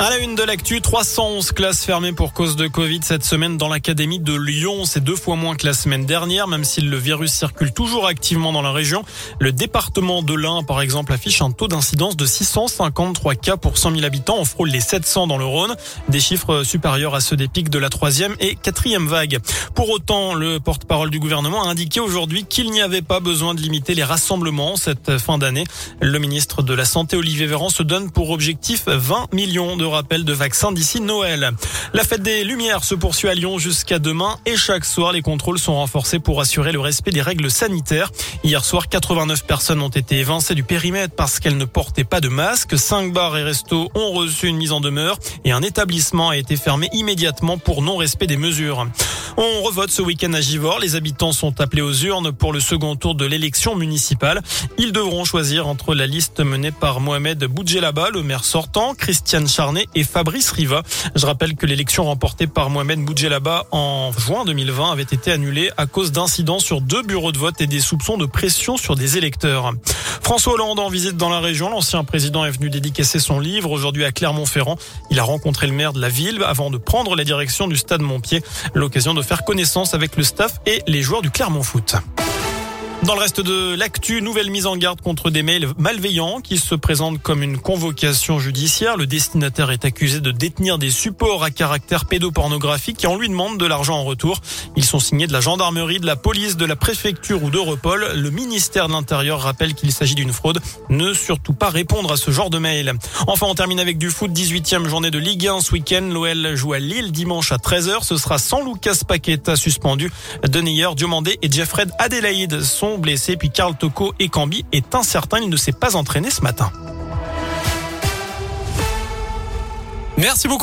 À la une de l'actu, 311 classes fermées pour cause de Covid cette semaine dans l'académie de Lyon. C'est deux fois moins que la semaine dernière, même si le virus circule toujours activement dans la région. Le département de l'Ain, par exemple, affiche un taux d'incidence de 653 cas pour 100 000 habitants. On frôle les 700 dans le Rhône. Des chiffres supérieurs à ceux des pics de la troisième et quatrième vague. Pour autant, le porte-parole du gouvernement a indiqué aujourd'hui qu'il n'y avait pas besoin de limiter les rassemblements cette fin d'année. Le ministre de la Santé, Olivier Véran, se donne pour objectif 20 millions de rappel de vaccins d'ici Noël. La fête des Lumières se poursuit à Lyon jusqu'à demain et chaque soir, les contrôles sont renforcés pour assurer le respect des règles sanitaires. Hier soir, 89 personnes ont été évincées du périmètre parce qu'elles ne portaient pas de masque. Cinq bars et restos ont reçu une mise en demeure et un établissement a été fermé immédiatement pour non-respect des mesures. On revote ce week-end à Givors. Les habitants sont appelés aux urnes pour le second tour de l'élection municipale. Ils devront choisir entre la liste menée par Mohamed Boudjelaba, le maire sortant, Christiane Charnet et Fabrice Riva. Je rappelle que l'élection remportée par Mohamed Boudjelaba en juin 2020 avait été annulée à cause d'incidents sur deux bureaux de vote et des soupçons de pression sur des électeurs. François Hollande en visite dans la région. L'ancien président est venu dédicacer son livre aujourd'hui à Clermont-Ferrand. Il a rencontré le maire de la ville avant de prendre la direction du stade Montpied. L'occasion de faire connaissance avec le staff et les joueurs du Clermont Foot. Dans le reste de l'actu, nouvelle mise en garde contre des mails malveillants qui se présentent comme une convocation judiciaire. Le destinataire est accusé de détenir des supports à caractère pédopornographique et on lui demande de l'argent en retour. Ils sont signés de la gendarmerie, de la police, de la préfecture ou d'Europol. Le ministère de l'Intérieur rappelle qu'il s'agit d'une fraude. Ne surtout pas répondre à ce genre de mail. Enfin, on termine avec du foot. 18e journée de Ligue 1 ce week-end. L'OL joue à Lille dimanche à 13h. Ce sera sans Lucas Paqueta suspendu. Deneyer, Diomandé et Jeffred Adelaide sont blessé. Puis Karl Toko et Cambi est incertain. Il ne s'est pas entraîné ce matin. Merci beaucoup.